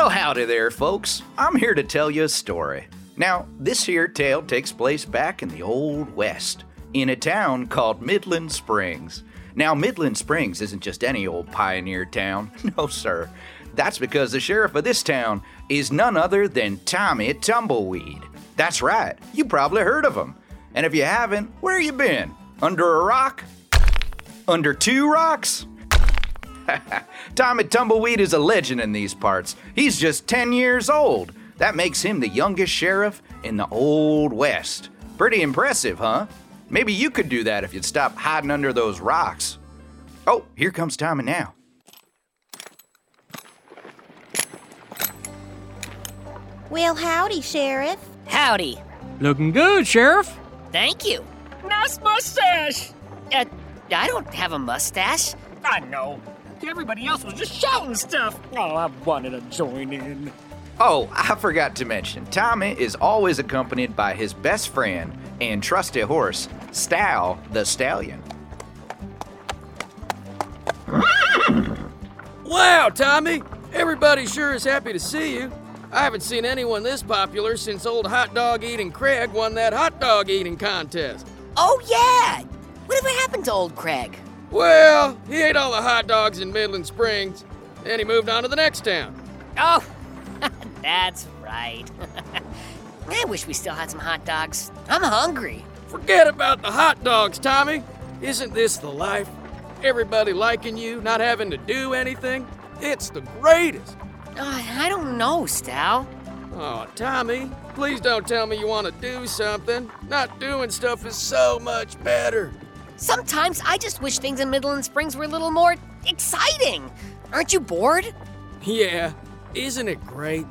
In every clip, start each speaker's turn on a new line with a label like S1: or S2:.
S1: So, howdy there, folks. I'm here to tell you a story. Now, this here tale takes place back in the Old West, in a town called Middlin' Springs. Now, Middlin' Springs isn't just any old pioneer town. No, sir. That's because the sheriff of this town is none other than Tommy Tumbleweed. That's right, you probably heard of him. And if you haven't, where you been? Under a rock? Under two rocks? Tommy Tumbleweed is a legend in these parts. He's just 10 years old. That makes him the youngest sheriff in the Old West. Pretty impressive, huh? Maybe you could do that if you'd stop hiding under those rocks. Oh, here comes Tommy now.
S2: Well, howdy, Sheriff.
S3: Howdy.
S4: Looking good, Sheriff.
S3: Thank you.
S5: Nice mustache!
S3: Uh, I don't have a mustache.
S5: I know. Everybody else was just shouting stuff. Oh, I wanted to join in.
S1: Oh, I forgot to mention, Tommy is always accompanied by his best friend and trusty horse, Stal the Stallion.
S4: Wow, Tommy! Everybody sure is happy to see you. I haven't seen anyone this popular since old hot dog eating Craig won that hot dog eating contest.
S3: Oh, yeah! Whatever happened to old Craig?
S4: Well, he ate all the hot dogs in Middlin' Springs, then he moved on to the next town.
S3: Oh, that's right. I wish we still had some hot dogs. I'm hungry.
S4: Forget about the hot dogs, Tommy. Isn't this the life? Everybody liking you, not having to do anything? It's the greatest.
S3: Uh, I don't know, Stal.
S4: Oh, Tommy, please don't tell me you want to do something. Not doing stuff is so much better.
S3: Sometimes I just wish things in Middlin' Springs were a little more exciting. Aren't you bored?
S4: Yeah, isn't it great?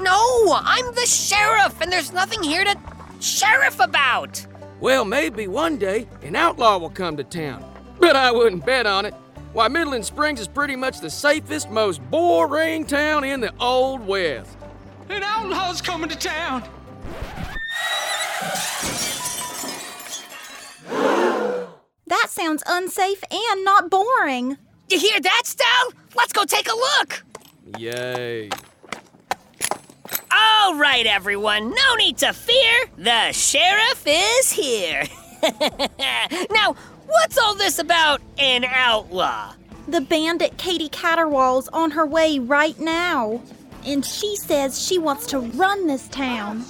S3: No, I'm the sheriff, and there's nothing here to sheriff about.
S4: Well, maybe one day an outlaw will come to town. But I wouldn't bet on it. Why, Middlin' Springs is pretty much the safest, most boring town in the Old West.
S5: An outlaw's coming to town.
S2: That sounds unsafe and not boring.
S3: You hear that, Stal? Let's go take a look.
S4: Yay.
S3: All right, everyone, no need to fear. The sheriff is here. now, what's all this about an outlaw?
S2: The bandit Catie Caterwaul's on her way right now. And she says she wants to run this town.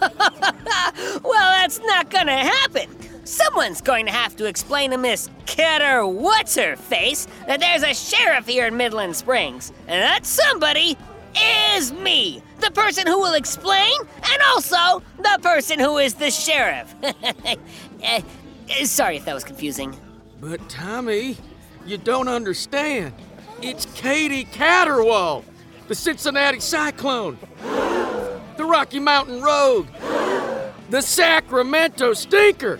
S3: Well, that's not gonna happen. Someone's going to have to explain to Miss Ketter What's Her Face that there's a sheriff here in Middlin' Springs, and that somebody is me, the person who will explain, and also the person who is the sheriff. Uh, sorry if that was confusing.
S4: But Tommy, you don't understand. It's Catie Caterwaul, the Cincinnati Cyclone, the Rocky Mountain Rogue, the Sacramento Stinker.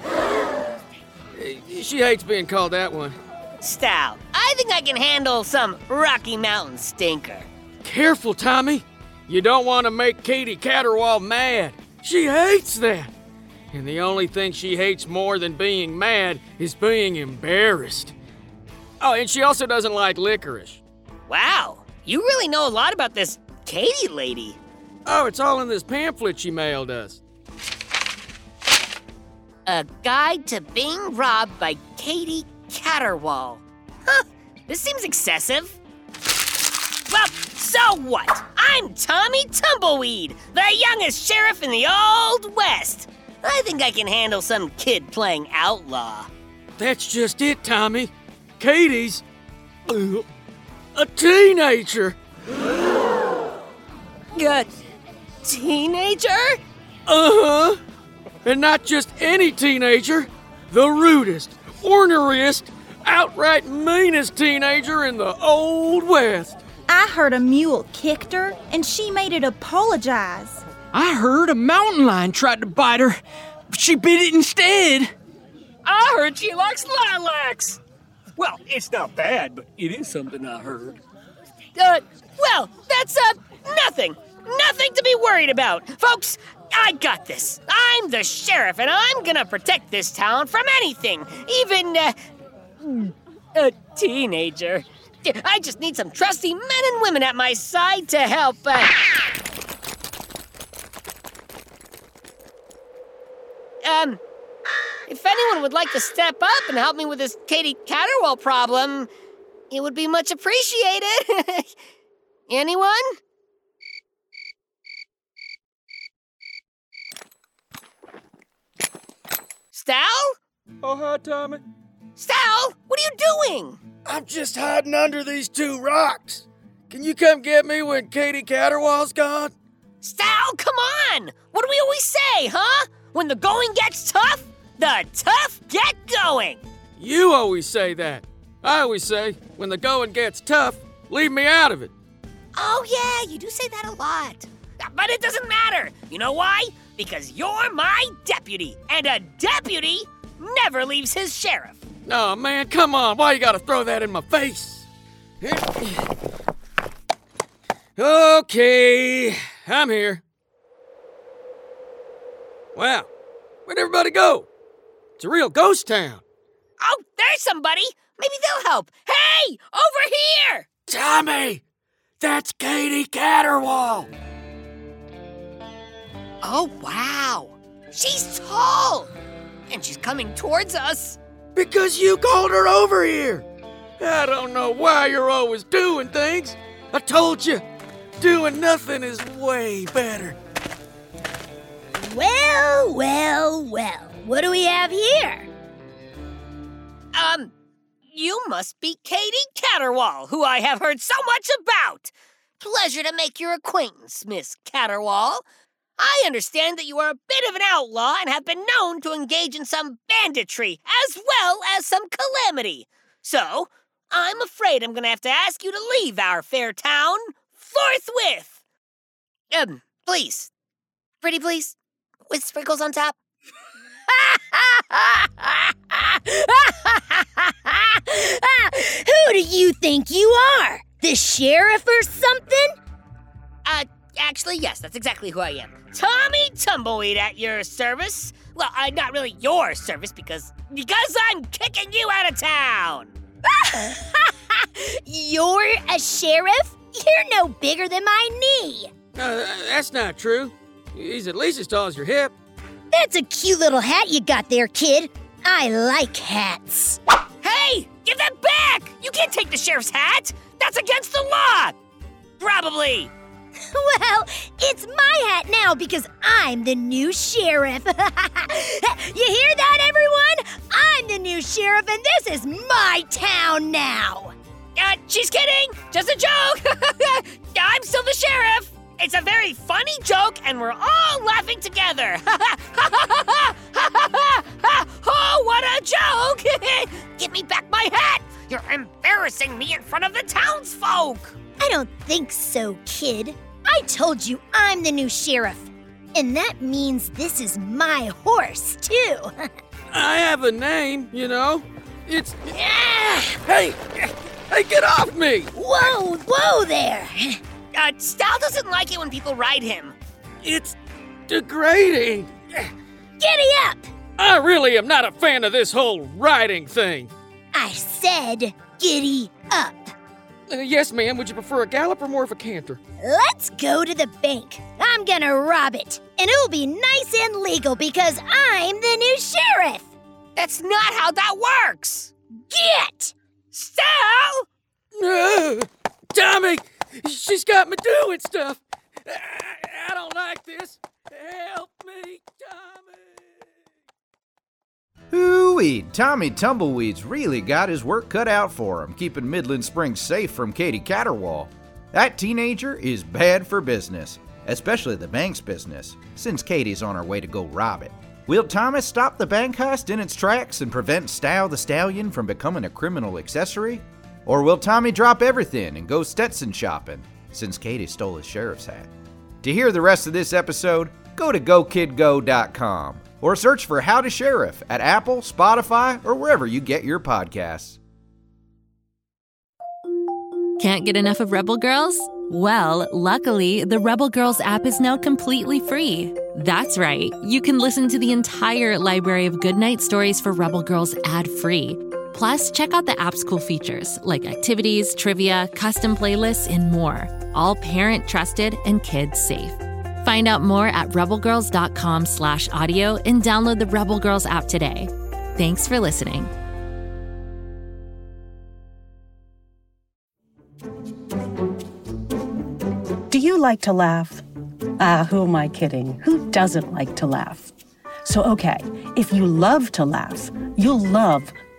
S4: She hates being called that one.
S3: Stout, I think I can handle some Rocky Mountain stinker.
S4: Careful, Tommy. You don't want to make Catie Caterwaul mad. She hates that. And the only thing she hates more than being mad is being embarrassed. Oh, and she also doesn't like licorice.
S3: Wow, you really know a lot about this Catie lady.
S4: Oh, it's all in this pamphlet she mailed us.
S3: A Guide to Being Robbed by Catie Caterwaul. Huh, this seems excessive. Well, so what? I'm Tommy Tumbleweed, the youngest sheriff in the Old West. I think I can handle some kid playing outlaw.
S4: That's just it, Tommy. Catie's uh, a teenager.
S3: A teenager?
S4: Uh huh. And not just any teenager, the rudest, orneriest, outright meanest teenager in the Old West.
S2: I heard a mule kicked her, and she made it apologize.
S6: I heard a mountain lion tried to bite her. but She bit it instead.
S5: I heard she likes lilacs. Well, it's not bad, but it is something I heard.
S3: Uh, well, that's, uh, nothing. Nothing to be worried about. Folks, I got this. I'm the sheriff, and I'm gonna protect this town from anything, even, uh, a teenager. I just need some trusty men and women at my side to help. Uh... Um, if anyone would like to step up and help me with this Catie Caterwaul problem, it would be much appreciated. anyone? Stal?
S4: Oh, hi, Tommy.
S3: Stal, what are you doing?
S4: I'm just hiding under these two rocks. Can you come get me when Catie Caterwaul's gone?
S3: Stal, come on! What do we always say, huh? When the going gets tough, the tough get going.
S4: You always say that. I always say, when the going gets tough, leave me out of it.
S3: Oh, yeah, you do say that a lot. But it doesn't matter. You know why? Because you're my deputy, and a deputy never leaves his sheriff.
S4: No, man, come on. Why you gotta throw that in my face? Okay, I'm here. Wow, where'd everybody go? It's a real ghost town.
S3: Oh, there's somebody. Maybe they'll help. Hey, over here!
S4: Tommy, that's Catie Caterwaul.
S3: Oh, wow. She's tall. And she's coming towards us.
S4: Because you called her over here. I don't know why you're always doing things. I told you, doing nothing is way better.
S7: Well, well, well. What do we have here?
S3: Um, you must be Catie Caterwaul, who I have heard so much about. Pleasure to make your acquaintance, Miss Caterwaul. I understand that you are a bit of an outlaw and have been known to engage in some banditry as well as some calamity. So, I'm afraid I'm going to have to ask you to leave our fair town forthwith. Um, please. Pretty please. With sprinkles on top.
S7: Who do you think you are? The sheriff or something?
S3: Uh, actually, yes, that's exactly who I am. Tommy Tumbleweed at your service. Well, uh, not really your service because because I'm kicking you out of town.
S7: You're a sheriff? You're no bigger than my knee.
S4: Uh, that's not true. He's at least as tall as your hip.
S7: That's a cute little hat you got there, kid. I like hats.
S3: Hey, give that back! You can't take the sheriff's hat. That's against the law. Probably.
S7: Well, it's my hat now because I'm the new sheriff. you hear that, everyone? I'm the new sheriff, and this is my town now.
S3: Uh, she's kidding. Just a joke. I'm still the sheriff. It's a very funny joke, and we're all laughing together. oh, what a joke! Give me back my hat. You're embarrassing me in front of the townsfolk.
S7: I don't think so, kid. I told you I'm the new sheriff. And that means this is my horse, too.
S4: I have a name, you know. It's. Hey! Hey, get off me!
S7: whoa, whoa there.
S3: Uh, Stal doesn't like it when people ride him.
S4: It's degrading.
S7: Giddy up.
S4: I really am not a fan of this whole riding thing.
S7: I said giddy up.
S4: Uh, yes, ma'am. Would you prefer a gallop or more of a canter?
S7: Let's go to the bank. I'm gonna rob it. And it'll be nice and legal because I'm the new sheriff.
S3: That's not how that works.
S7: Get!
S3: Stal!
S4: She's got me doing stuff! I, don't like this! Help me, Tommy!
S1: Hooey! Tommy Tumbleweeds really got his work cut out for him, keeping Middlin' Springs safe from Catie Caterwaul. That teenager is bad for business, especially the bank's business, since Catie's on her way to go rob it. Will Thomas stop the bank heist in its tracks and prevent Stal the Stallion from becoming a criminal accessory? Or will Tommy drop everything and go Stetson shopping, since Catie stole his sheriff's hat? To hear the rest of this episode, go to GoKidGo.com or search for Howdy Sheriff at Apple, Spotify, or wherever you get your podcasts.
S8: Can't get enough of Rebel Girls? Well, luckily, the Rebel Girls app is now completely free. That's right, you can listen to the entire library of goodnight stories for Rebel Girls ad free Plus, check out the app's cool features like activities, trivia, custom playlists, and more. All parent trusted and kids safe. Find out more at rebelgirls.com slash audio and download the Rebel Girls app today. Thanks for listening.
S9: Do you like to laugh? Ah, who am I kidding? Who doesn't like to laugh? So, okay, if you love to laugh, you'll love